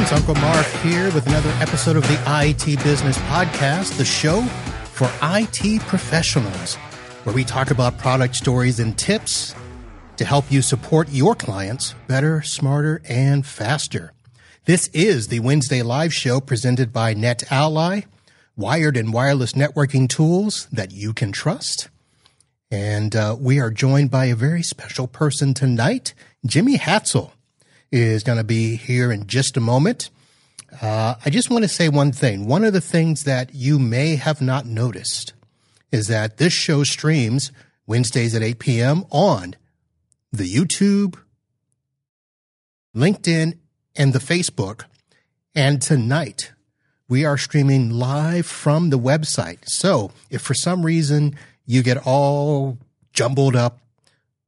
friends. Uncle Marv here with another episode of the IT Business Podcast, the show for IT professionals, where we talk about product stories and tips to help you support your clients better, smarter, and faster. This is the Wednesday live show presented by NetAlly, wired and wireless networking tools that you can trust. And uh, we are joined by a very special person tonight. Jimmy Hatzell is going to be here in just a moment. Uh, I just want to say one thing. One of the things that you may have not noticed is that this show streams Wednesdays at 8 p.m. on the YouTube, LinkedIn, and the Facebook. And tonight, we are streaming live from the website. So if for some reason you get all jumbled up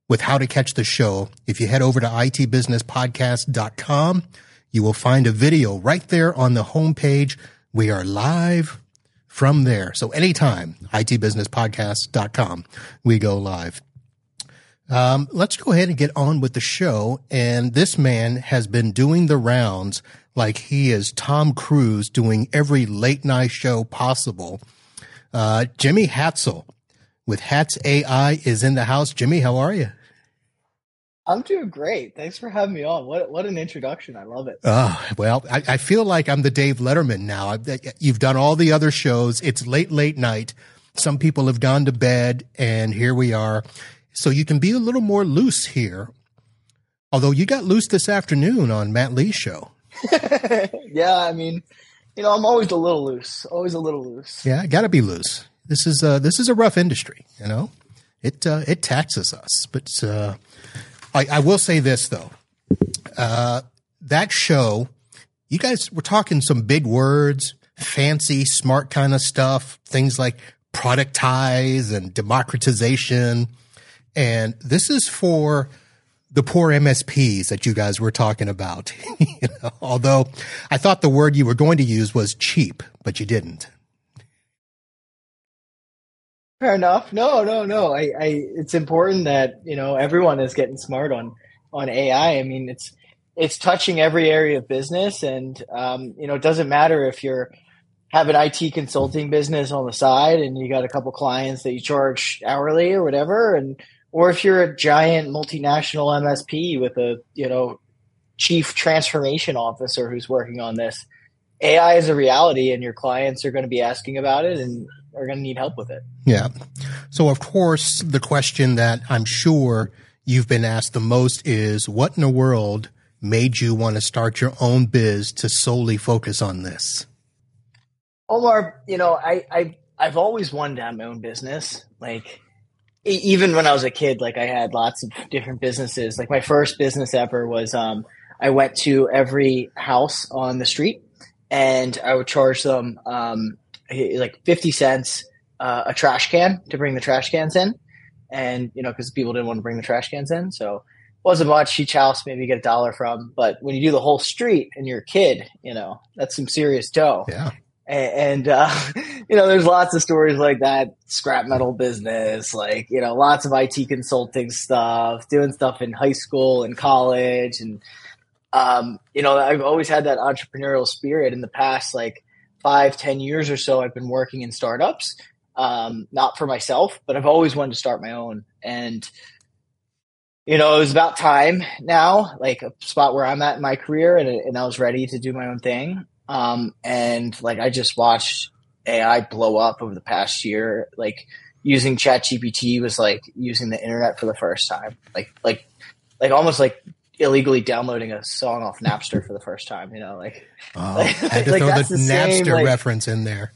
with how to catch the show, if you head over to itbusinesspodcast.com, you will find a video right there on the homepage. We are live from there. So anytime, itbusinesspodcast.com, we go live. Um, let's go ahead and get on with the show. And this man has been doing the rounds like he is Tom Cruise doing every late night show possible. Uh, Jimmy Hatzell with Hatz AI is in the house. Jimmy, how are you? I'm doing great. Thanks for having me on. What what an introduction! I love it. Oh, well, I, I feel like I'm the Dave Letterman now. You've done all the other shows. It's late, late night. Some people have gone to bed, and here we are. So you can be a little more loose here. Although you got loose this afternoon on Matt Lee's show. yeah, I mean, you know, I'm always a little loose. Always a little loose. Yeah, got to be loose. This is uh this is a rough industry. You know, it uh, it taxes us, but. Uh, I, I will say this though. Uh, that show, you guys were talking some big words, fancy, smart kind of stuff, things like productize and democratization. And this is for the poor MSPs that you guys were talking about. you know, although I thought the word you were going to use was cheap, but you didn't. Fair enough. No, no, no. I, I, it's important that you know everyone is getting smart on on AI. I mean, it's it's touching every area of business, and um, you know, it doesn't matter if you're have an IT consulting business on the side and you got a couple clients that you charge hourly or whatever, and or if you're a giant multinational MSP with a you know chief transformation officer who's working on this. AI is a reality, and your clients are going to be asking about it, and are going to need help with it. Yeah. So, of course, the question that I'm sure you've been asked the most is what in the world made you want to start your own biz to solely focus on this? Omar, you know, I, I I've always wanted to have my own business. Like even when I was a kid, like I had lots of different businesses. Like my first business ever was um, I went to every house on the street and I would charge them um, like 50 cents uh, a trash can to bring the trash cans in. And, you know, because people didn't want to bring the trash cans in. So wasn't much. Each house maybe get a dollar from. But when you do the whole street and you're a kid, you know, that's some serious dough. Yeah. And, uh, you know, there's lots of stories like that scrap metal business, like, you know, lots of IT consulting stuff, doing stuff in high school and college. And, um, you know, I've always had that entrepreneurial spirit in the past, like, five, ten years or so, I've been working in startups. Um, not for myself, but I've always wanted to start my own. And you know, it was about time now, like a spot where I'm at in my career, and, and I was ready to do my own thing. Um, and like I just watched AI blow up over the past year. Like using ChatGPT was like using the internet for the first time. Like like like almost like illegally downloading a song off Napster for the first time. You know, like, oh, like had to like, throw the, the Napster same, like, reference in there.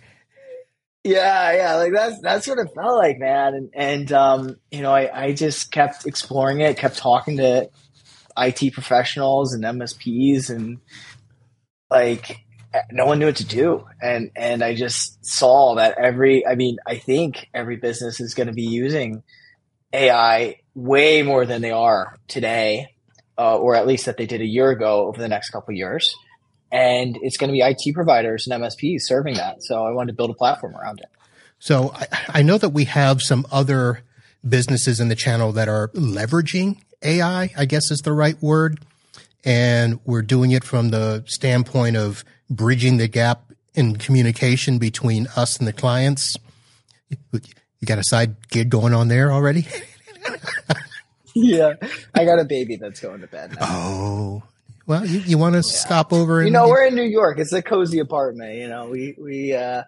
Yeah, yeah, like that's that's what it felt like, man. And and um, you know, I I just kept exploring it, kept talking to IT professionals and MSPs, and like no one knew what to do. And and I just saw that every, I mean, I think every business is going to be using AI way more than they are today uh, or at least that they did a year ago over the next couple years. And it's going to be IT providers and MSPs serving that. So I wanted to build a platform around it. So I, I know that we have some other businesses in the channel that are leveraging AI, I guess is the right word. and we're doing it from the standpoint of bridging the gap in communication between us and the clients. You got a side gig going on there already? yeah, I got a baby that's going to bed. Now. Oh, well, you, you want to yeah. stop over? And, you know, we're in New York. It's a cozy apartment. You know, we we uh,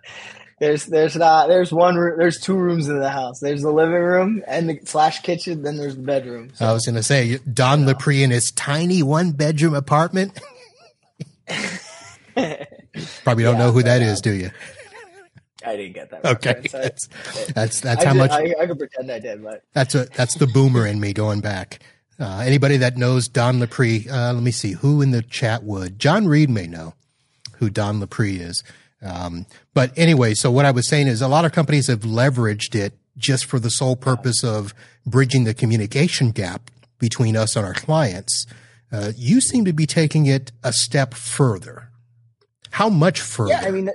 there's there's not there's one room there's two rooms in the house. There's the living room and the slash kitchen. Then there's the bedroom. So, I was going to say Don you Lapre in his tiny one bedroom apartment. Probably don't yeah, know who that is, do you? I didn't get that. Okay, that's that's, that's how did, much I, I could pretend I did, but that's a that's the boomer in me going back. Uh, anybody that knows Don Lapre, uh, let me see who in the chat would. John Reed may know who Don Lapre is. Um, but anyway, so what I was saying is a lot of companies have leveraged it just for the sole purpose of bridging the communication gap between us and our clients. Uh, you seem to be taking it a step further. How much further? Yeah, I mean,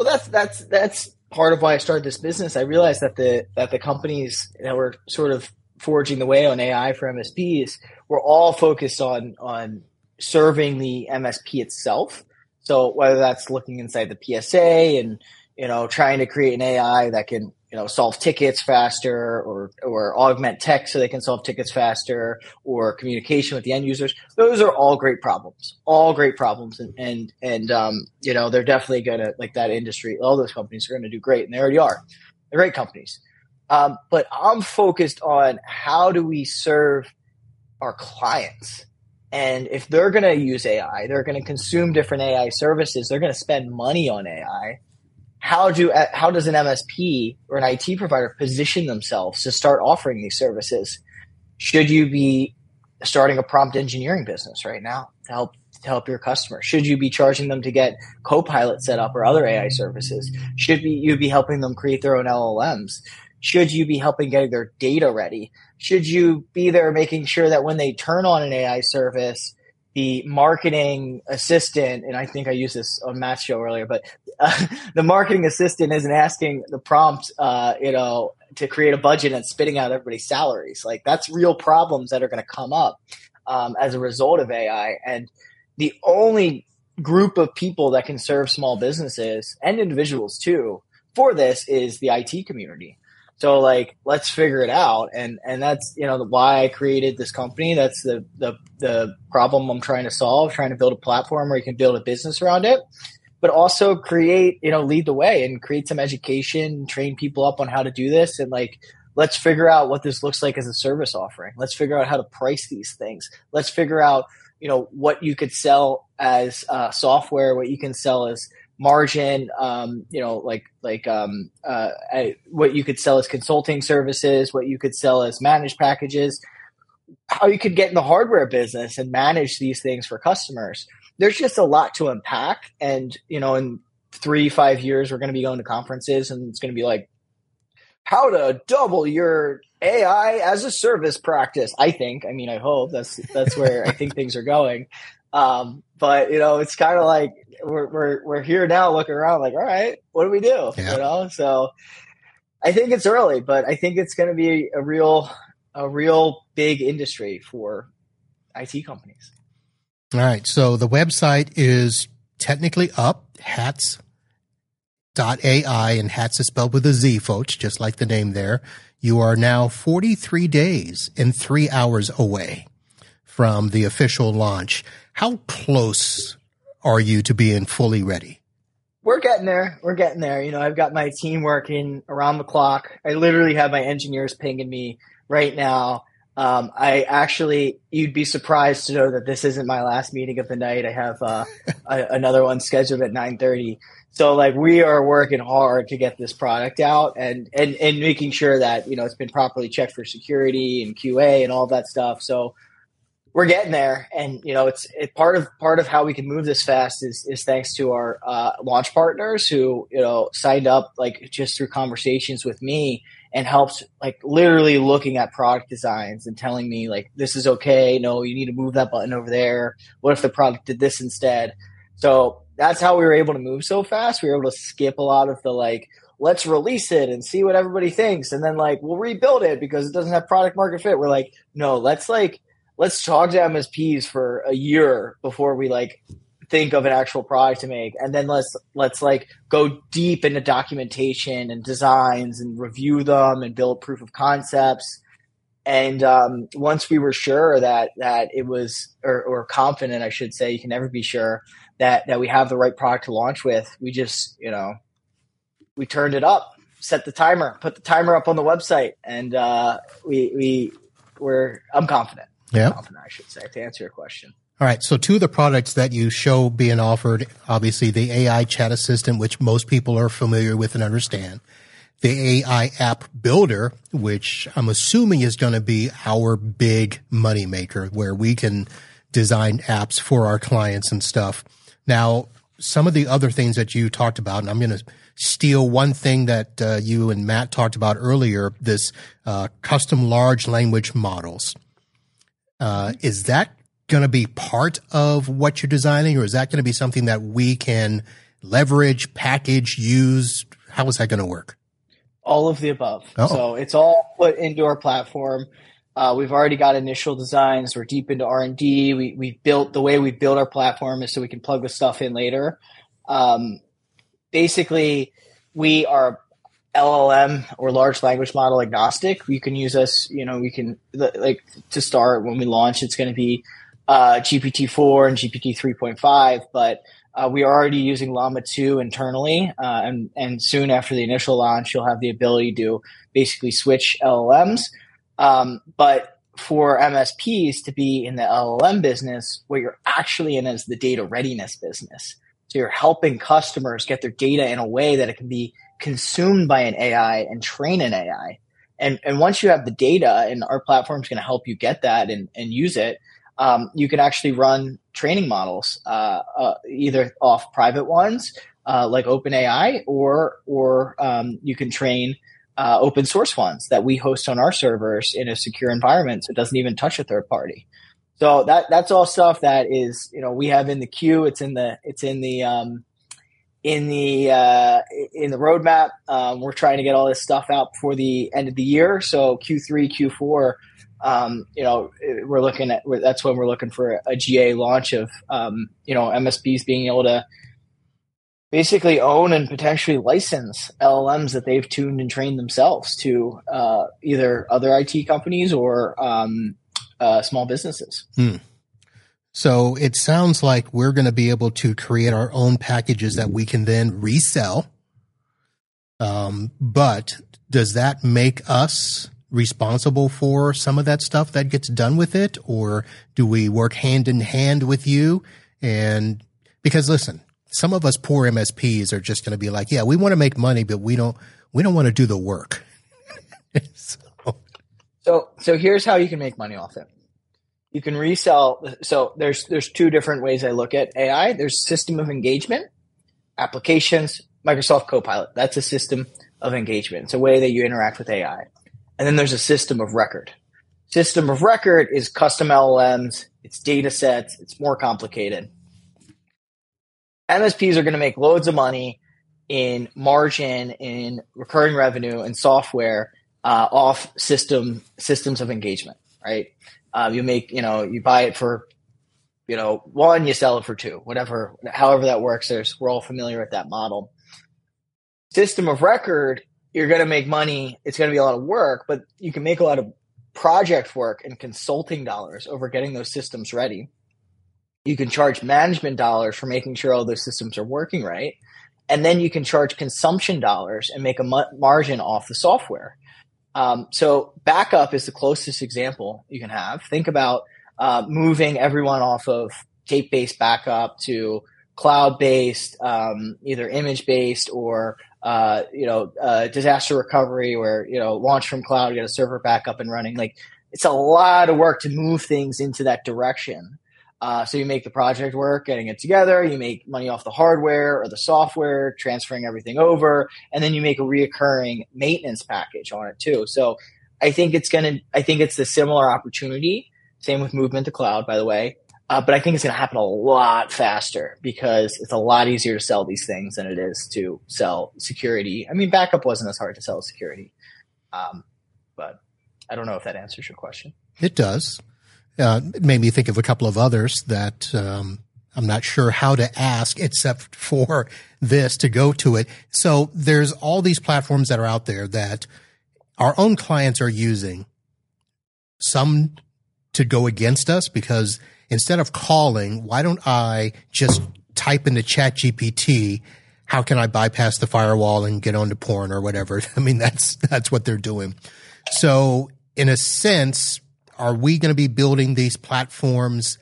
well, that's that's that's part of why I started this business. I realized that the that the companies that were sort of forging the way on AI for MSPs were all focused on on serving the MSP itself. So whether that's looking inside the PSA and you know trying to create an AI that can you know solve tickets faster or or augment tech so they can solve tickets faster or communication with the end users. Those are all great problems all great problems. And and and um, you know they're definitely gonna like that industry all those companies are gonna do great and they already are. They're great companies. Um, but i'm focused on how do we serve our clients? And if they're to use ai they're to consume different ai services they're to spend money on ai how do uh, how does an MSP or an IT provider position themselves to start offering these services? Should you be starting a prompt engineering business right now to help to help your customer? Should you be charging them to get Copilot set up or other AI services? Should be you be helping them create their own LLMs? Should you be helping getting their data ready? Should you be there making sure that when they turn on an AI service, the marketing assistant, and I think I used this on Matt's show earlier, but uh, the marketing assistant isn't asking the prompt, uh, you know, to create a budget and spitting out everybody's salaries. Like that's real problems that are going to come up um, as a result of AI. And the only group of people that can serve small businesses and individuals too for this is the IT community. So like, let's figure it out. And, and that's, you know, why I created this company. That's the, the, the problem I'm trying to solve, trying to build a platform where you can build a business around it, but also create, you know, lead the way and create some education, train people up on how to do this. And like, let's figure out what this looks like as a service offering. Let's figure out how to price these things. Let's figure out, you know, what you could sell as uh, software, what you can sell as margin, um, you know, like like um, uh, what you could sell as consulting services, what you could sell as managed packages, how you could get in the hardware business and manage these things for customers. There's just a lot to unpack, and you know, in three five years, we're going to be going to conferences, and it's going to be like how to double your AI as a service practice. I think. I mean, I hope that's that's where I think things are going. Um, but you know, it's kind of like we're, we're, we're here now looking around like, all right, what do we do? Yeah. You know? So I think it's early, but I think it's going to be a real, a real big industry for IT companies. All right. So the website is technically up, hatz dot AI and hats is spelled with a Z folks, just like the name there. You are now 43 days and three hours away from the official launch. How close are you to being fully ready? We're getting there. We're getting there. You know, I've got my team working around the clock. I literally have my engineers pinging me right now. Um, I actually, you'd be surprised to know that this isn't my last meeting of the night. I have uh, a, another one scheduled at nine thirty. So, like, we are working hard to get this product out and and and making sure that you know it's been properly checked for security and QA and all that stuff. So, we're getting there. And you know it's it, part of part of how we can move this fast is is thanks to our uh, launch partners who you know signed up like just through conversations with me and helped like literally looking at product designs and telling me like this is okay. No you need to move that button over there. What if the product did this instead? So that's how we were able to move so fast. We were able to skip a lot of the like let's release it and see what everybody thinks and then like we'll rebuild it because it doesn't have product market fit. We're like no let's like let's talk to MSPs for a year before we like think of an actual product to make. And then let's let's like go deep into documentation and designs and review them and build proof of concepts. And um, once we were sure that that it was or, or confident i should say you can never be sure that that we have the right product to launch with we just you know we turned it up set the timer put the timer up on the website and uh, we we were i'm confident yeah confident i should say to answer your question all right. So two of the products that you show being offered, obviously the AI chat assistant, which most people are familiar with and understand. The AI app builder, which I'm assuming is going to be our big money maker where we can design apps for our clients and stuff. Now, some of the other things that you talked about, and I'm going to steal one thing that uh, you and Matt talked about earlier, this uh, custom large language models. Uh, is that going to be part of what you're designing, or is that going to be something that we can leverage, package, use? How is that going to work? All of the above. Oh. So it's all put into our platform. Uh, we've already got initial designs. We're deep into R and D. We we built the way we build our platform is so we can plug the stuff in later. Um, basically, we are LLM or large language model agnostic. You can use us. You know, we can like to start when we launch. It's going to be uh, GPT-4 and GPT 3.5, but uh, we are already using Llama 2 internally, uh, and, and soon after the initial launch, you'll have the ability to basically switch LLMs. Um, but for MSPs to be in the LLM business, what you're actually in is the data readiness business. So you're helping customers get their data in a way that it can be consumed by an AI and train an AI. And, and once you have the data, and our platform is going to help you get that and, and use it, um, you can actually run training models uh, uh, either off private ones uh, like OpenAI, or or um, you can train uh, open source ones that we host on our servers in a secure environment, so it doesn't even touch a third party. So that that's all stuff that is you know we have in the queue. It's in the it's in the um, in the uh, in the roadmap. Um, we're trying to get all this stuff out before the end of the year. So Q3, Q4 um, you know, we're looking at that's when we're looking for a GA launch of um, you know MSPs being able to basically own and potentially license LLMs that they've tuned and trained themselves to uh, either other IT companies or um, uh, small businesses. Hmm. So it sounds like we're going to be able to create our own packages that we can then resell. Um, but does that make us responsible for some of that stuff that gets done with it? Or do we work hand in hand with you? And because listen, some of us poor MSPs are just going to be like, yeah, we want to make money, but we don't, we don't want to do the work. so. so, so here's how you can make money off it. You can resell. So there's, there's two different ways I look at AI. There's system of engagement, applications, Microsoft Copilot. That's a system of engagement. It's a way that you interact with AI. And then there's a system of record. System of record is custom LLMs, it's data sets, it's more complicated. MSPs are going to make loads of money in margin, in recurring revenue, and software uh, off system systems of engagement. Right? Uh, you make you know you buy it for you know one, you sell it for two, whatever, however that works. There's we're all familiar with that model. System of record you're going to make money. It's going to be a lot of work, but you can make a lot of project work and consulting dollars over getting those systems ready. You can charge management dollars for making sure all those systems are working right. And then you can charge consumption dollars and make a margin off the software. Um, so backup is the closest example you can have. Think about uh, moving everyone off of tape based backup to cloud based, um, either image based or uh, you know, uh, disaster recovery where, you know, launch from cloud, get a server back up and running. Like it's a lot of work to move things into that direction. Uh, so you make the project work, getting it together. You make money off the hardware or the software, transferring everything over, and then you make a reoccurring maintenance package on it too. So I think it's gonna. I think it's a similar opportunity. Same with movement to cloud, by the way. Uh, but I think it's going to happen a lot faster because it's a lot easier to sell these things than it is to sell security. I mean, backup wasn't as hard to sell as security. Um, but I don't know if that answers your question. It does. Uh, made me think of a couple of others that um, I'm not sure how to ask except for this to go to it. So there's all these platforms that are out there that our own clients are using. Some to go against us because instead of calling, why don't I just type into ChatGPT how can I bypass the firewall and get onto porn or whatever? I mean, that's, that's what they're doing. So in a sense, are we going to be building these platforms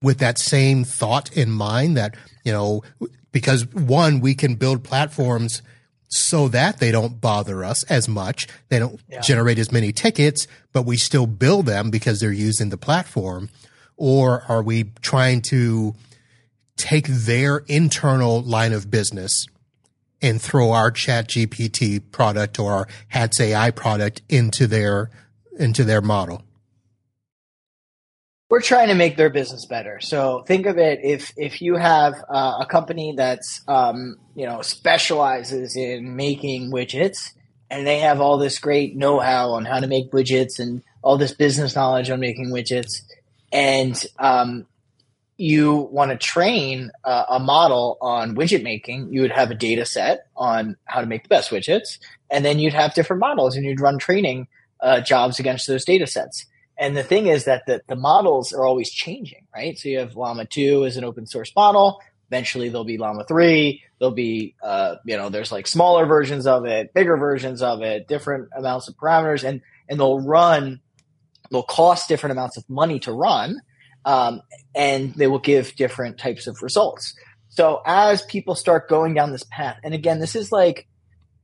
with that same thought in mind that, you know, because one, we can build platforms so that they don't bother us as much. They don't yeah. generate as many tickets, but we still bill them because they're using the platform. Or are we trying to take their internal line of business and throw our ChatGPT product or our Hatz AI product into their, into their model? We're trying to make their business better. So think of it if if you have uh, a company that's um, you know specializes in making widgets, and they have all this great know-how on how to make widgets and all this business knowledge on making widgets, and um, you want to train uh, a model on widget making, you would have a data set on how to make the best widgets, and then you'd have different models, and you'd run training uh, jobs against those data sets. And the thing is that the, the models are always changing, right? So you have Llama 2 as an open source model. Eventually there'll be Llama 3. There'll be, uh, you know, there's like smaller versions of it, bigger versions of it, different amounts of parameters, and, and they'll run, they'll cost different amounts of money to run um, and they will give different types of results. So as people start going down this path, and again, this is like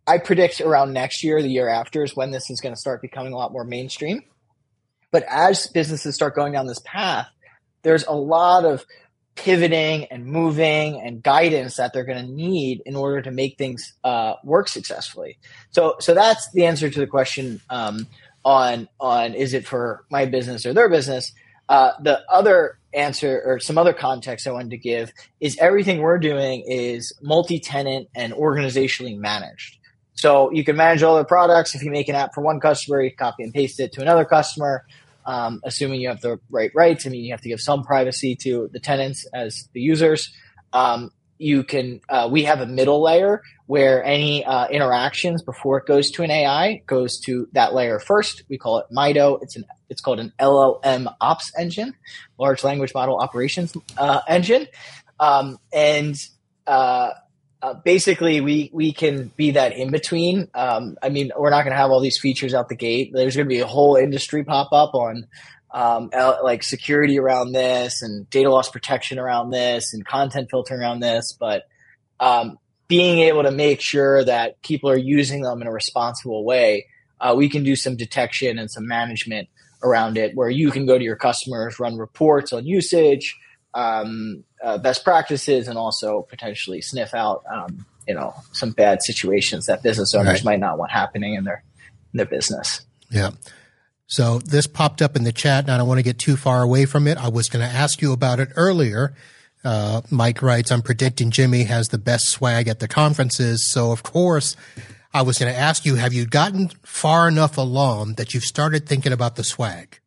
I predict around next year, the year after, is when this is going to start becoming a lot more mainstream. But as businesses start going down this path, there's a lot of pivoting and moving and guidance that they're going to need in order to make things uh, work successfully. So, so that's the answer to the question um, on on is it for my business or their business. Uh, the other answer or some other context I wanted to give is everything we're doing is multi-tenant and organizationally managed. So you can manage all the products. If you make an app for one customer, you copy and paste it to another customer, um, assuming you have the right rights. I mean, you have to give some privacy to the tenants as the users. Um, you can uh, we have a middle layer where any uh, interactions before it goes to an AI goes to that layer first. We call it MIDO. It's an it's called an LLM ops engine, large language model operations uh, engine, um, and uh, uh, basically we we can be that in between. Um, I mean, we're not going to have all these features out the gate. There's going to be a whole industry pop up on um, like security around this and data loss protection around this and content filtering around this, but um, being able to make sure that people are using them in a responsible way, uh, we can do some detection and some management around it where you can go to your customers, run reports on usage, um, uh, best practices, and also potentially sniff out, um, you know, some bad situations that business owners right. might not want happening in their in their business. Yeah. So this popped up in the chat, and I don't want to get too far away from it. I was going to ask you about it earlier. Uh, Mike writes, I'm predicting Jimmy has the best swag at the conferences. So, of course, I was going to ask you, have you gotten far enough along that you've started thinking about the swag?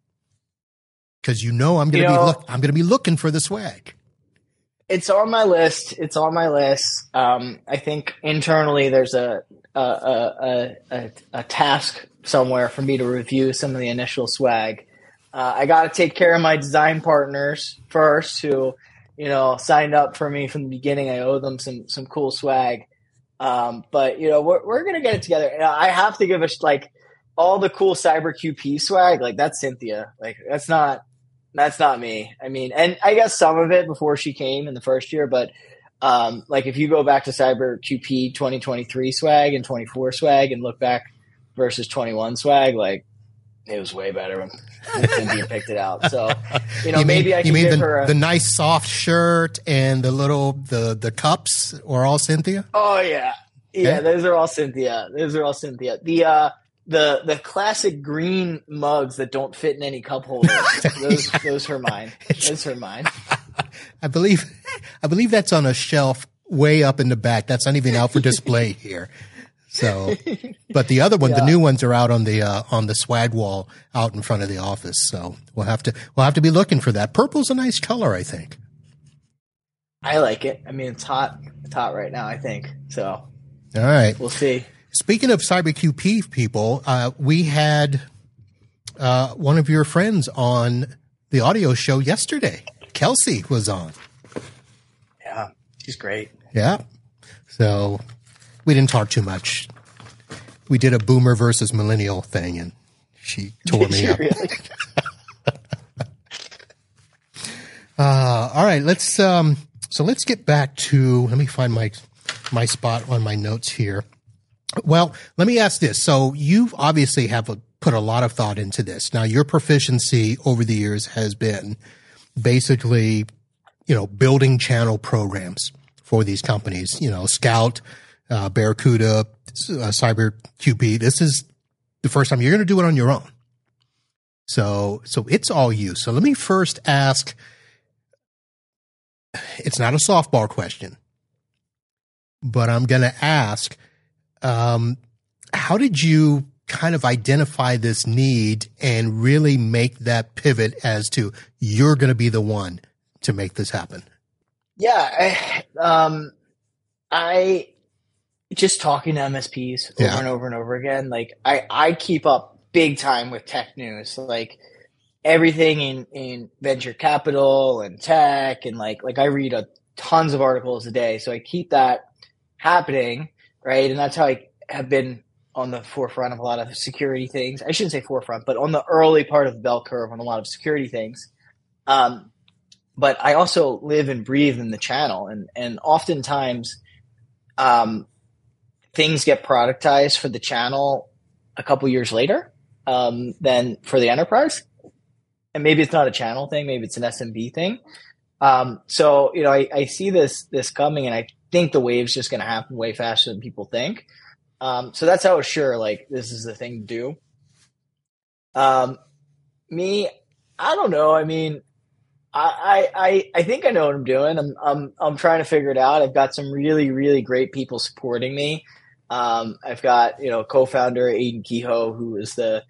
Because you know I'm going to be look, I'm going to be looking for the swag. It's on my list. It's on my list. Um, I think internally there's a a, a, a, a task somewhere for me to review some of the initial swag. Uh, I got to take care of my design partners first, who you know signed up for me from the beginning. I owe them some some cool swag. Um, but you know we're we're gonna get it together. I have to give us like all the cool CyberQP swag. Like that's Cynthia. Like that's not that's not me. I mean, and I guess some of it before she came in the first year, but um, like if you go back to CyberQP 2023 swag and 24 swag and look back versus 21 swag, like it was way better when, Cynthia picked it out. So, you know, you maybe mean, I can give the, her a, the nice soft shirt and the little the the cups were all Cynthia. Oh yeah, yeah. Okay. Those are all Cynthia. Those are all Cynthia. The uh, the the classic green mugs that don't fit in any cup holders. those those are mine. Those are mine. I believe I believe that's on a shelf way up in the back. That's not even out for display here. So, but the other one, yeah. the new ones are out on the uh, on the swag wall out in front of the office. So we'll have to we'll have to be looking for that. Purple's a nice color, I think. I like it. I mean, it's hot. It's hot right now. I think so. All right, we'll see. Speaking of CyberQP people, uh, we had uh, one of your friends on the audio show yesterday. Kelsey was on. Yeah, she's great. Yeah. So we didn't talk too much. We did a boomer versus millennial thing, and she tore me up. Uh, all right, let's. Um, so let's get back to. Let me find my my spot on my notes here. Well, let me ask this. So you obviously have a, put a lot of thought into this. Now, your proficiency over the years has been basically, you know, building channel programs for these companies. You know, SKOUT, uh, Barracuda, uh, Cyber QP. This is the first time you're going to do it on your own. So, so it's all you. So let me first ask. It's not a softball question, but I'm going to ask, um, how did you kind of identify this need and really make that pivot as to you're going to be the one to make this happen? Yeah, I, um, I just talking to MSPs over yeah. and over and over again. Like I, I keep up big time with tech news, like everything in, in venture capital and tech. And like, like I read a tons of articles a day. So I keep that happening. Right. And that's how I have been on the forefront of a lot of security things. I shouldn't say forefront, but on the early part of the bell curve on a lot of security things. Um, but I also live and breathe in the channel and, and oftentimes, um, things get productized for the channel a couple years later um, than for the enterprise. And maybe it's not a channel thing, maybe it's an SMB thing. Um, so you know, I, I, see this this coming, and I think the wave's just going to happen way faster than people think. Um, so that's how sure like this is the thing to do. Um, me, I don't know. I mean, I, I I think I know what I'm doing. I'm I'm I'm trying to figure it out. I've got some really really great people supporting me. Um, I've got, you know, co-founder Aidan Kehoe, who is the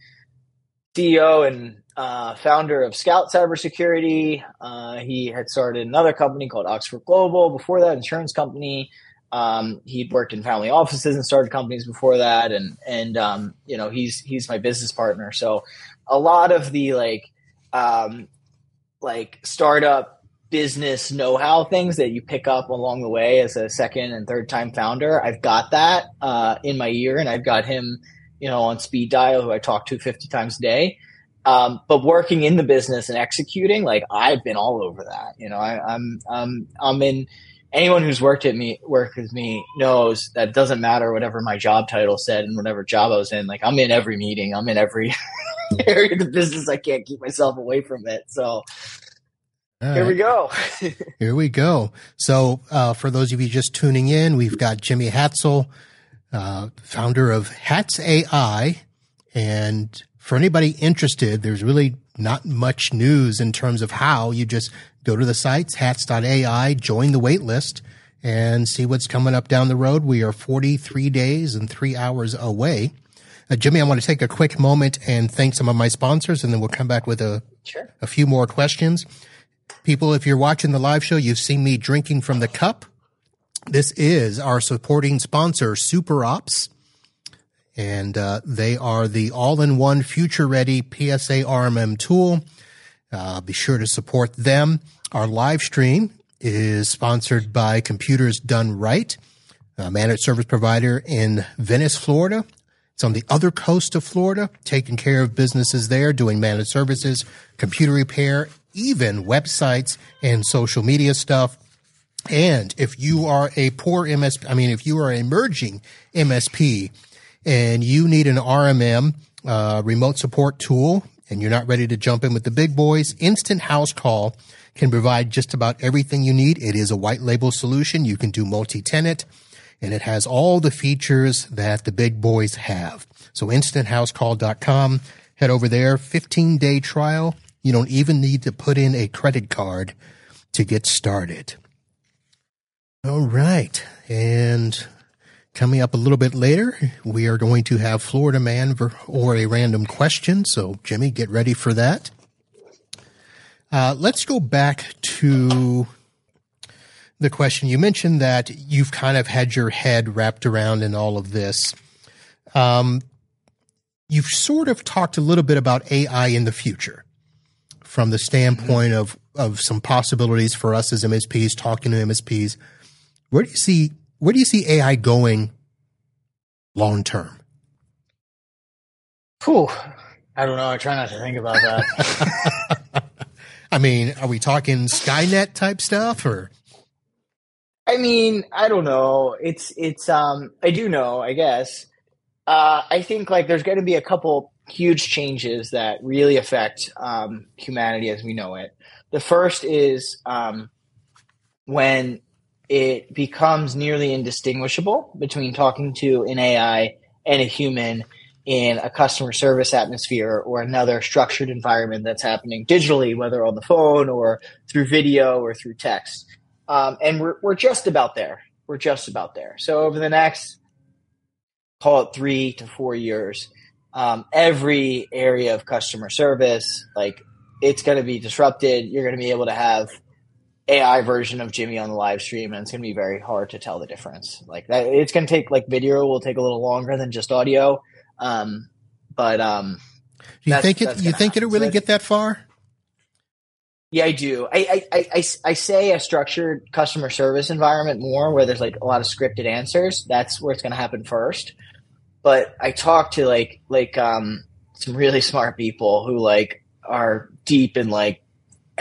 CEO and uh, founder of SKOUT Cybersecurity. Uh, he had started another company called Oxford Global. Before that, insurance company. Um, he'd worked in family offices and started companies before that, and and um, you know he's he's my business partner. So a lot of the like um, like startup business know-how things that you pick up along the way as a second and third time founder. I've got that uh, in my ear, and I've got him, you know, on speed dial, who I talk to 50 times a day. Um, but working in the business and executing, like I've been all over that. You know, I, I'm I'm I'm in. Anyone who's worked at me worked with me knows that it doesn't matter whatever my job title said and whatever job I was in. Like I'm in every meeting. I'm in every area of the business. I can't keep myself away from it. So all Here right. we go. Here we go. So, uh, for those of you just tuning in, we've got Jimmy Hatzell, uh, founder of Hatz AI. And for anybody interested, there's really not much news in terms of how you just go to the sites, hatz.ai, join the wait list and see what's coming up down the road. We are 43 days and three hours away. Uh, Jimmy, I want to take a quick moment and thank some of my sponsors and then we'll come back with a, sure. a few more questions. People, if you're watching the live show, you've seen me drinking from the cup. This is our supporting sponsor, SuperOps. And uh, they are the all in one future ready PSA RMM tool. Uh, be sure to support them. Our live stream is sponsored by Computers Done Right, a managed service provider in Venice, Florida. It's on the other coast of Florida, taking care of businesses there, doing managed services, computer repair, even websites and social media stuff. And if you are a poor MSP, I mean, if you are emerging MSP and you need an RMM uh, remote support tool and you're not ready to jump in with the big boys, Instant House Call can provide just about everything you need. It is a white label solution. You can do multi-tenant and it has all the features that the big boys have. So instanthousecall.com, head over there, 15 day trial. You don't even need to put in a credit card to get started. All right. And Coming up a little bit later, we are going to have Florida Man or a random question. So, Jimmy, get ready for that. Uh, let's go back to the question. You mentioned that you've kind of had your head wrapped around in all of this. Um, you've sort of talked a little bit about AI in the future from the standpoint of, of some possibilities for us as MSPs, talking to MSPs. Where do you see where do you see AI going long term? Whew. I don't know. I try not to think about that. I mean, are we talking Skynet type stuff or? I mean, I don't know. It's it's um I do know, I guess. Uh I think like there's going to be a couple huge changes that really affect um humanity as we know it. The first is um when it becomes nearly indistinguishable between talking to an AI and a human in a customer service atmosphere or another structured environment that's happening digitally, whether on the phone or through video or through text. Um, and we're, we're just about there. We're just about there. So over the next, call it three to four years, um, every area of customer service, like it's going to be disrupted. You're going to be able to have AI version of Jimmy on the live stream, and it's going to be very hard to tell the difference. Like that, it's going to take like video will take a little longer than just audio. Um, but um, do you think it? You think it'll really get that far? Yeah, I do. I, I, I, I say a structured customer service environment more where there's like a lot of scripted answers. That's where it's going to happen first. But I talk to like like um, some really smart people who like are deep in like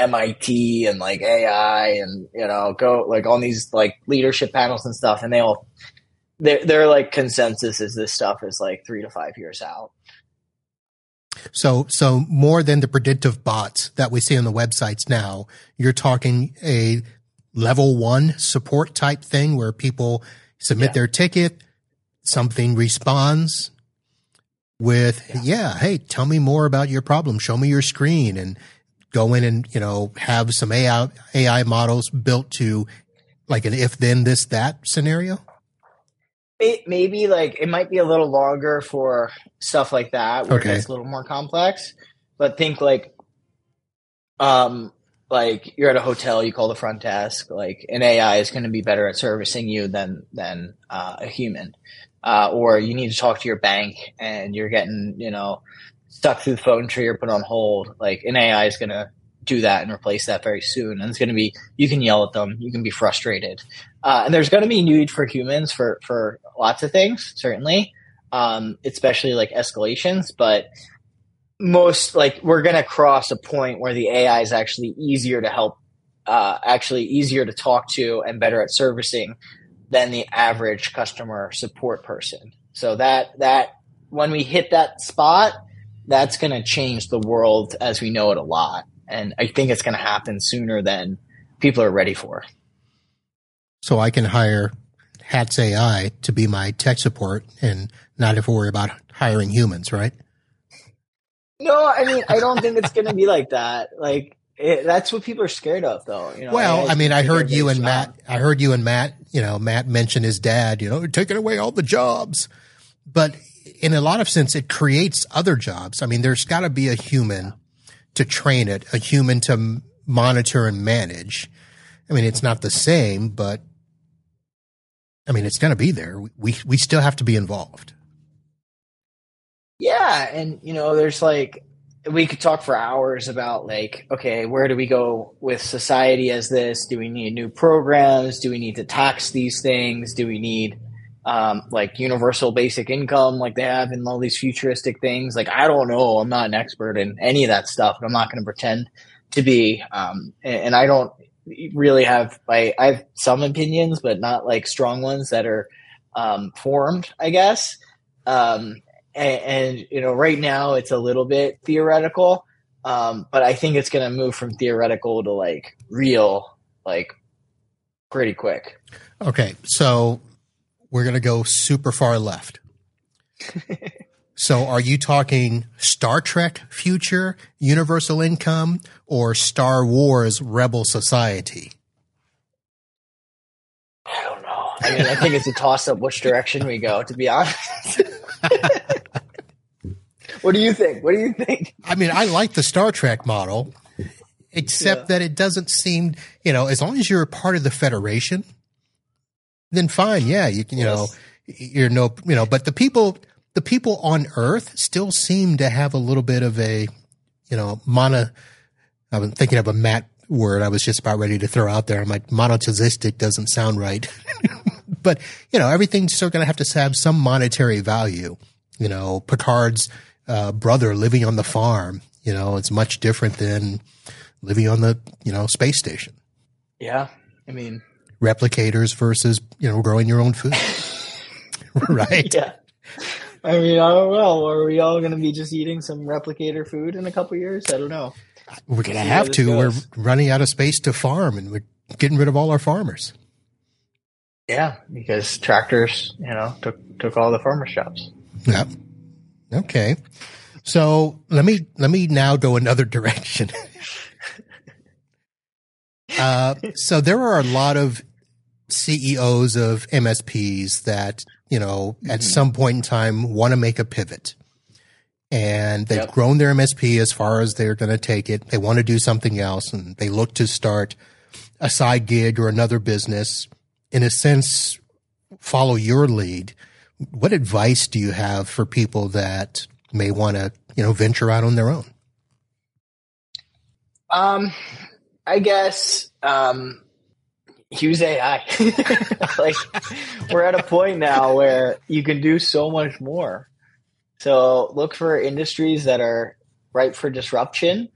MIT and like AI and you know go like on these like leadership panels and stuff, and they all their their like consensus is this stuff is like three to five years out. So so more than the predictive bots that we see on the websites now, you're talking a level one support type thing where people submit yeah. their ticket, something responds with yeah. yeah hey tell me more about your problem show me your screen and go in and, you know, have some AI, AI models built to like an if then this that scenario? It maybe like it might be a little longer for stuff like that where okay. it's a little more complex. But think like um like you're at a hotel, you call the front desk, like an AI is going to be better at servicing you than than uh, a human. Uh, or you need to talk to your bank and you're getting, you know, stuck through the phone tree or put on hold, like an AI is going to do that and replace that very soon. And it's going to be, you can yell at them, you can be frustrated. Uh, and there's going to be need for humans for, for lots of things, certainly, um, especially like escalations. But most, like, we're going to cross a point where the AI is actually easier to help, uh, actually easier to talk to and better at servicing than the average customer support person. So that, that, when we hit that spot, that's going to change the world as we know it a lot. And I think it's going to happen sooner than people are ready for. So I can hire Hatz AI to be my tech support and not have to worry about hiring humans, right? No, I mean, I don't think it's going to be like that. Like, it, that's what people are scared of, though. You know, well, I, I mean, I heard you and. Matt. I heard you and Matt. You know, Matt mentioned his dad. You know, taking away all the jobs, but in a lot of sense, it creates other jobs. I mean, there's got to be a human to train it, a human to monitor and manage. I mean, it's not the same, but I mean, it's going to be there. We, we still have to be involved. Yeah. And, you know, there's like, we could talk for hours about like, okay, where do we go with society as this? Do we need new programs? Do we need to tax these things? Do we need, um, like universal basic income, like they have in all these futuristic things. Like, I don't know. I'm not an expert in any of that stuff, but I'm not going to pretend to be. Um, and, and, I don't really have, I, I have some opinions, but not like strong ones that are, um, formed, I guess. Um, and, and, you know, right now it's a little bit theoretical. Um, but I think it's going to move from theoretical to like real, like pretty quick. Okay. So we're going to go super far left. so are you talking Star Trek future, universal income, or Star Wars rebel society? I don't know. I mean, I think it's a toss up which direction we go. To be honest. what do you think? What do you think? I mean, I like the Star Trek model, except yeah. that it doesn't seem, you know, as long as you're a part of the Federation, then fine. Yeah, you can, you yes. know, you're no, you know, but the people, the people on Earth still seem to have a little bit of a, you know, mono. I'm thinking of a Matt word I was just about ready to throw out there. I'm like, monotheistic doesn't sound right. but, you know, everything's still going to have to have some monetary value. You know, Picard's uh, brother living on the farm, you know, it's much different than living on the, you know, space station. Yeah. I mean, replicators versus, you know, growing your own food. right. Yeah. I mean, I don't know. Are we all going to be just eating some replicator food in a couple years? I don't know. We're going to have to. Goes. We're running out of space to farm, and we're getting rid of all our farmers. Yeah, because tractors, you know, took took all the farmers' jobs. Yep. Okay. So let me let me now go another direction. uh, so there are a lot of CEOs of MSPs that you know at mm-hmm. some point in time want to make a pivot and they've yep. grown their MSP as far as they're going to take it. They want to do something else and they look to start a side gig or another business. In a sense, follow your lead. What advice do you have for people that may want to, you know, venture out on their own? Um, I guess, um, use AI. like we're at a point now where you can do so much more so look for industries that are ripe for disruption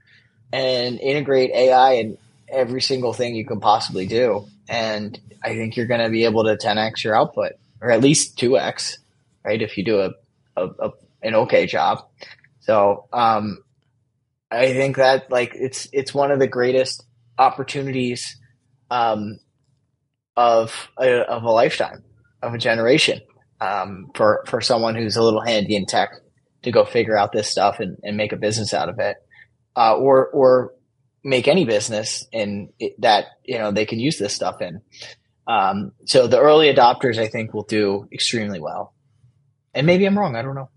and integrate AI in every single thing you can possibly do. And I think you're going to be able to 10x your output or at least 2x, right? If you do a, a, a an okay job. So, um, I think that like it's, it's one of the greatest opportunities, um, of a, of a lifetime of a generation um, for for someone who's a little handy in tech to go figure out this stuff and, and make a business out of it, uh, or or make any business in it, that you know they can use this stuff in. Um, so the early adopters, I think, will do extremely well. And maybe I'm wrong. I don't know.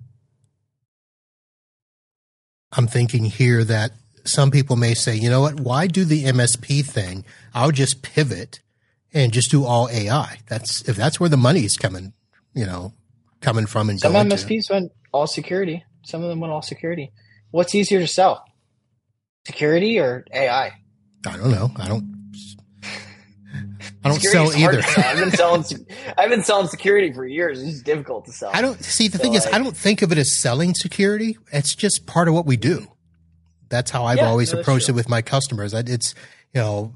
I'm thinking here that some people may say, you know what? Why do the MSP thing? I'll just pivot and just do all AI. That's if that's where the money is coming you know, coming from and some MSPs to. went all security. Some of them went all security. What's easier to sell, security or AI? I don't know. I don't. I don't sell either. I've been selling. I've been selling security for years. It's difficult to sell. I don't see. The so thing like, is, I don't think of it as selling security. It's just part of what we do. That's how I've yeah, always no, approached it with my customers. It's you know,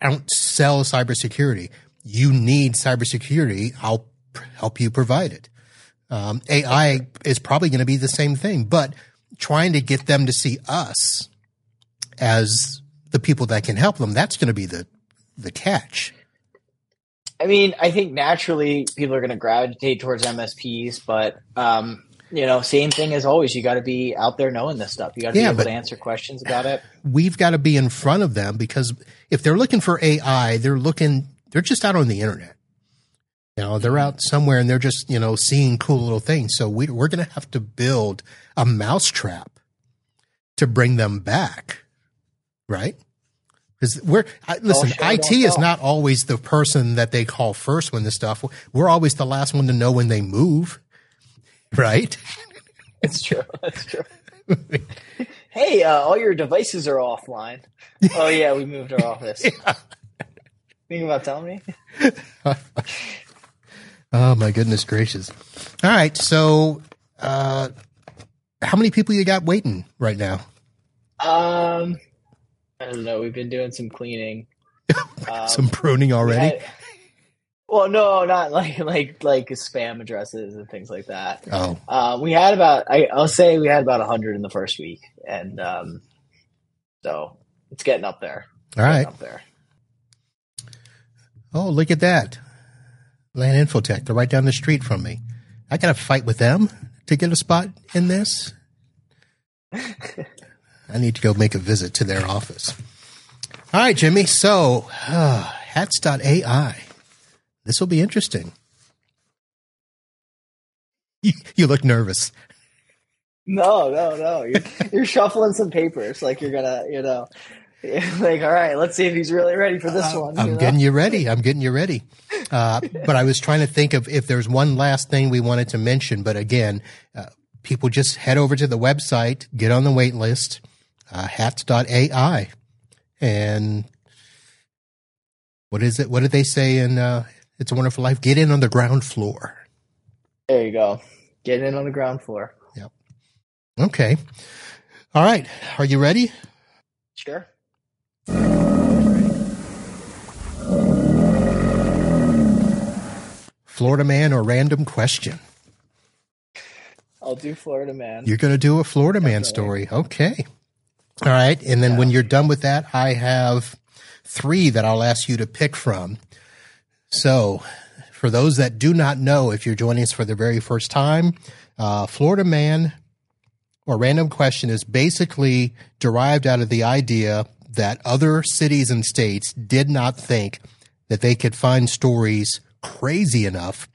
I don't sell cybersecurity. You need cybersecurity. I'll help you provide it. Um, AI is probably going to be the same thing, but trying to get them to see us as the people that can help them, that's going to be the, the catch. I mean, I think naturally people are going to gravitate towards MSPs, but, um, you know, same thing as always. You got to be out there knowing this stuff. You got to yeah, be able to answer questions about it. We've got to be in front of them because if they're looking for AI, they're looking, they're just out on the internet. You know, they're out somewhere and they're just, you know, seeing cool little things. So we, we're going to have to build a mousetrap to bring them back. Right. Because we're, I, listen, IT is not always the person that they call first when this stuff, we're always the last one to know when they move. Right. It's true. That's true. hey, uh, all your devices are offline. oh yeah, we moved our office. Yeah. Think about telling me? Oh my goodness gracious! All right, so uh, how many people you got waiting right now? Um, I don't know. We've been doing some cleaning, um, some pruning already. Well, no, not like like like spam addresses and things like that. Oh, uh, we had about I, will say we had about hundred in the first week, and um, so it's getting up there. All right, up there. Oh, look at that! LAN Infotech. They're right down the street from me. I got to fight with them to get a spot in this. I need to go make a visit to their office. All right, Jimmy. So, uh, hatz.ai. This will be interesting. You, you look nervous. No, no, no. You're, you're shuffling some papers like you're gonna, you know, like all right, let's see if he's really ready for this Uh, one. I'm you know? getting you ready. I'm getting you ready. Uh, but I was trying to think of if there's one last thing we wanted to mention. But again, uh, people just head over to the website, get on the wait list, uh, hatz.ai. And what is it? What did they say in uh, It's a Wonderful Life? Get in on the ground floor. There you go. Get in on the ground floor. Yep. Okay. All right. Are you ready? Sure. Florida man or random question? I'll do Florida man. You're going to do a Florida man story. Okay. All right. And then when you're done with that, I have three that I'll ask you to pick from. So for those that do not know, if you're joining us for the very first time, uh, Florida man or random question is basically derived out of the idea that other cities and states did not think that they could find stories crazy enough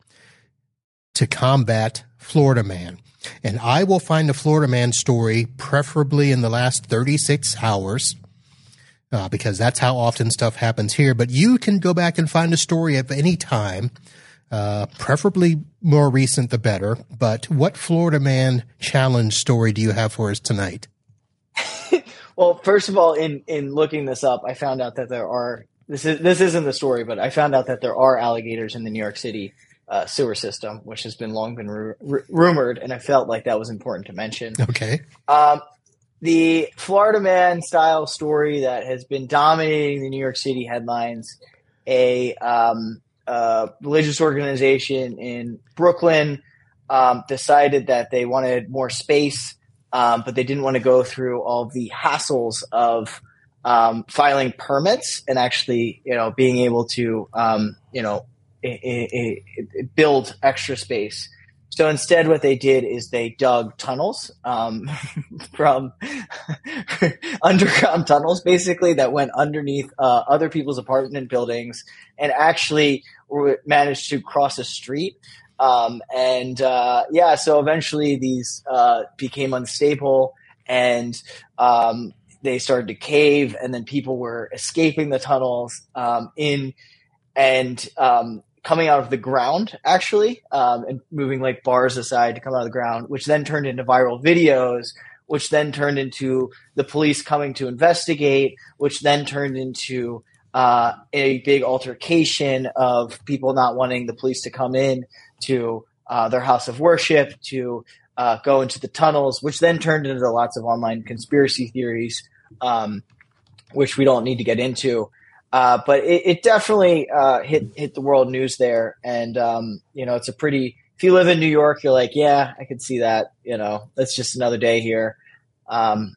to combat Florida man. And I will find a Florida man story, preferably in the last 36 hours, uh, because that's how often stuff happens here. But you can go back and find a story at any time, uh, preferably more recent, the better. But what Florida man challenge story do you have for us tonight? Well, first of all, in in looking this up, I found out that there are this is this isn't the story, but I found out that there are alligators in the New York City uh, sewer system, which has been long been ru- rumored, and I felt like that was important to mention. Okay. Um, the Florida Man style story that has been dominating the New York City headlines. A um, religious organization in Brooklyn um, decided that they wanted more space, um, but they didn't want to go through all the hassles of um, filing permits and actually, you know, being able to, um, you know, i- i- i- build extra space. So instead, what they did is they dug tunnels um, from underground tunnels, basically that went underneath uh, other people's apartment buildings, and actually managed to cross a street. Um, and uh, yeah, so eventually these uh, became unstable, and um, they started to cave, and then people were escaping the tunnels um, in and um, coming out of the ground actually um, and moving like bars aside to come out of the ground which then turned into viral videos which then turned into the police coming to investigate which then turned into uh, a big altercation of people not wanting the police to come in to uh, their house of worship to uh, go into the tunnels which then turned into lots of online conspiracy theories um, which we don't need to get into uh, but it, it definitely uh, hit hit the world news there, and um, you know it's a pretty. If you live in New York, you're like, yeah, I could see that. You know, that's just another day here. Um,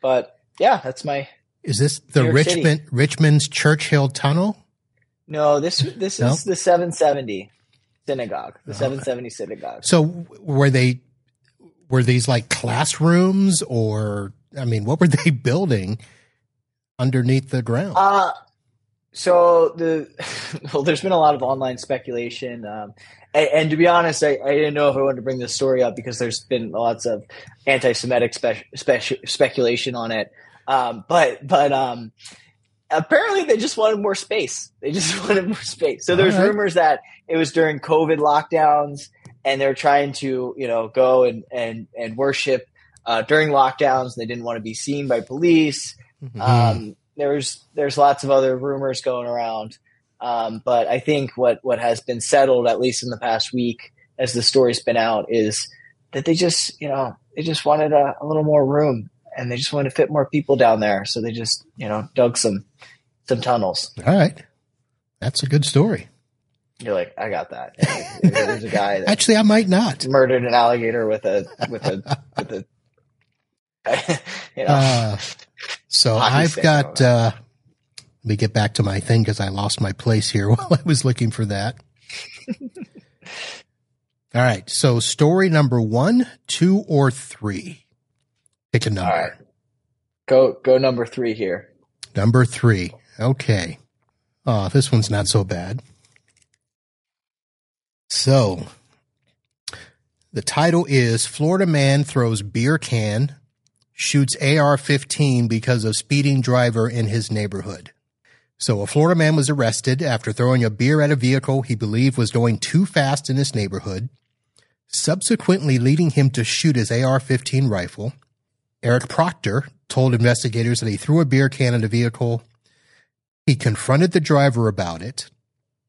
but yeah, that's my. Is this the York City. Richmond Richmond's Church Hill Tunnel? No, this this No? is the 770 synagogue, the Oh. 770 synagogue. So were they were these like classrooms or I mean, what were they building underneath the ground? Uh, so the well, there's been a lot of online speculation, um, and, and to be honest, I, I didn't know if I wanted to bring this story up because there's been lots of anti-Semitic spe- spe- speculation on it. Um, but but um, apparently they just wanted more space. They just wanted more space. So there's right. rumors that it was during COVID lockdowns, and they're trying to you know go and and and worship uh, during lockdowns. They didn't want to be seen by police. Mhm. Um, there's there's lots of other rumors going around, um, but I think what what has been settled at least in the past week, as the story's been out, is that they just you know they just wanted a, a little more room and they just wanted to fit more people down there, so they just you know dug some some tunnels. All right. That's a good story. You're like, I got that. There's a guy that Actually, I might not. murdered an alligator with a with a with a you know. Uh, so Hockey I've got, uh, let me get back to my thing because I lost my place here while I was looking for that. All right. So story number one, two, or three. Pick a number. All right. Go go number three here. Number three. Okay. Oh, this one's not so bad. So, the title is Florida Man Throws Beer Can, Shoots AR 15 because of speeding driver in his neighborhood. So, a Florida man was arrested after throwing a beer at a vehicle he believed was going too fast in his neighborhood, subsequently leading him to shoot his AR 15 rifle. Eric Proctor told investigators that he threw a beer can at a vehicle. He confronted the driver about it.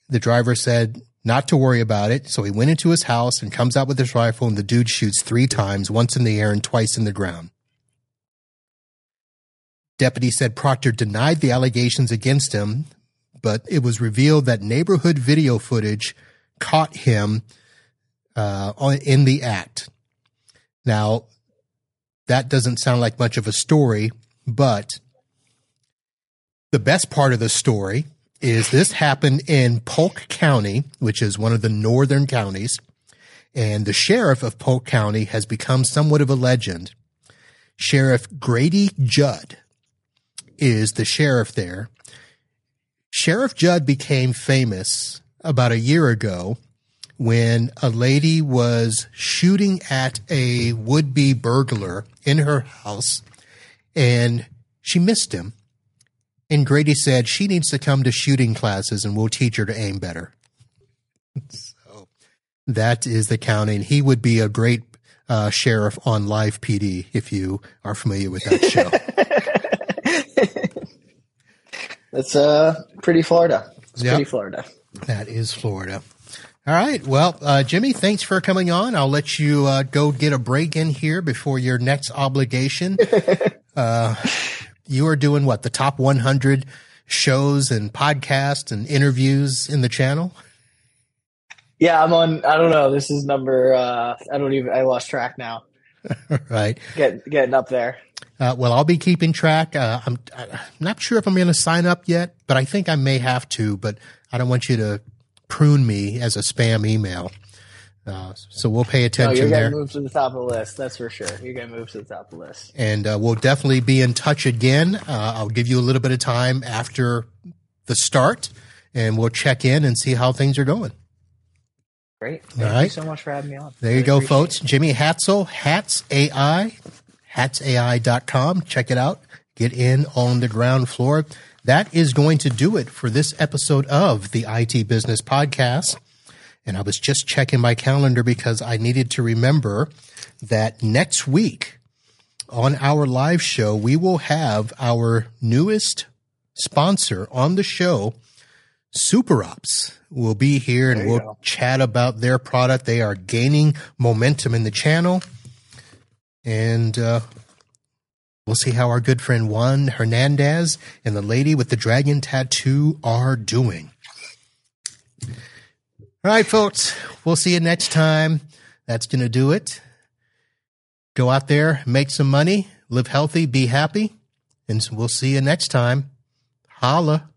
The driver said not to worry about it. So he went into his house and comes out with his rifle, and the dude shoots three times, once in the air and twice in the ground. Deputy said Proctor denied the allegations against him, but it was revealed that neighborhood video footage caught him uh, in the act. Now, that doesn't sound like much of a story, but the best part of the story is this happened in Polk County, which is one of the northern counties, and the sheriff of Polk County has become somewhat of a legend. Sheriff Grady Judd is the sheriff there. Sheriff Judd became famous about a year ago when a lady was shooting at a would be burglar in her house and she missed him. And Grady said she needs to come to shooting classes and we'll teach her to aim better. so that is the counting. He would be a great uh, sheriff on Live PD if you are familiar with that show. That's uh pretty Florida. It's yep. pretty Florida. That is Florida. All right. Well, uh, Jimmy, thanks for coming on. I'll let you uh, go get a break in here before your next obligation. uh, you are doing what? The top 100 shows and podcasts and interviews in the channel? Yeah, I'm on. I don't know. This is number. Uh, I don't even. I lost track now. right. Get, getting up there. Uh, well, I'll be keeping track. Uh, I'm, I'm, not sure if I'm going to sign up yet, but I think I may have to. But I don't want you to prune me as a spam email. Uh, so we'll pay attention no, you're gonna there. Move to the top of the list. That's for sure. You're gonna move to the top of the list. And uh, we'll definitely be in touch again. Uh, I'll give you a little bit of time after the start, and we'll check in and see how things are going. Great. Thank All right. you so much for having me on. There you go, folks. It. Jimmy Hatzell, Hatz AI, hatsai.com. Check it out. Get in on the ground floor. That is going to do it for this episode of the IT Business Podcast. And I was just checking my calendar because I needed to remember that next week on our live show, we will have our newest sponsor on the show, SuperOps will be here and we'll go. chat about their product. They are gaining momentum in the channel. And uh, we'll see how our good friend Juan Hernandez and the lady with the dragon tattoo are doing. All right, folks, we'll see you next time. That's going to do it. Go out there, make some money, live healthy, be happy, and we'll see you next time. Holla.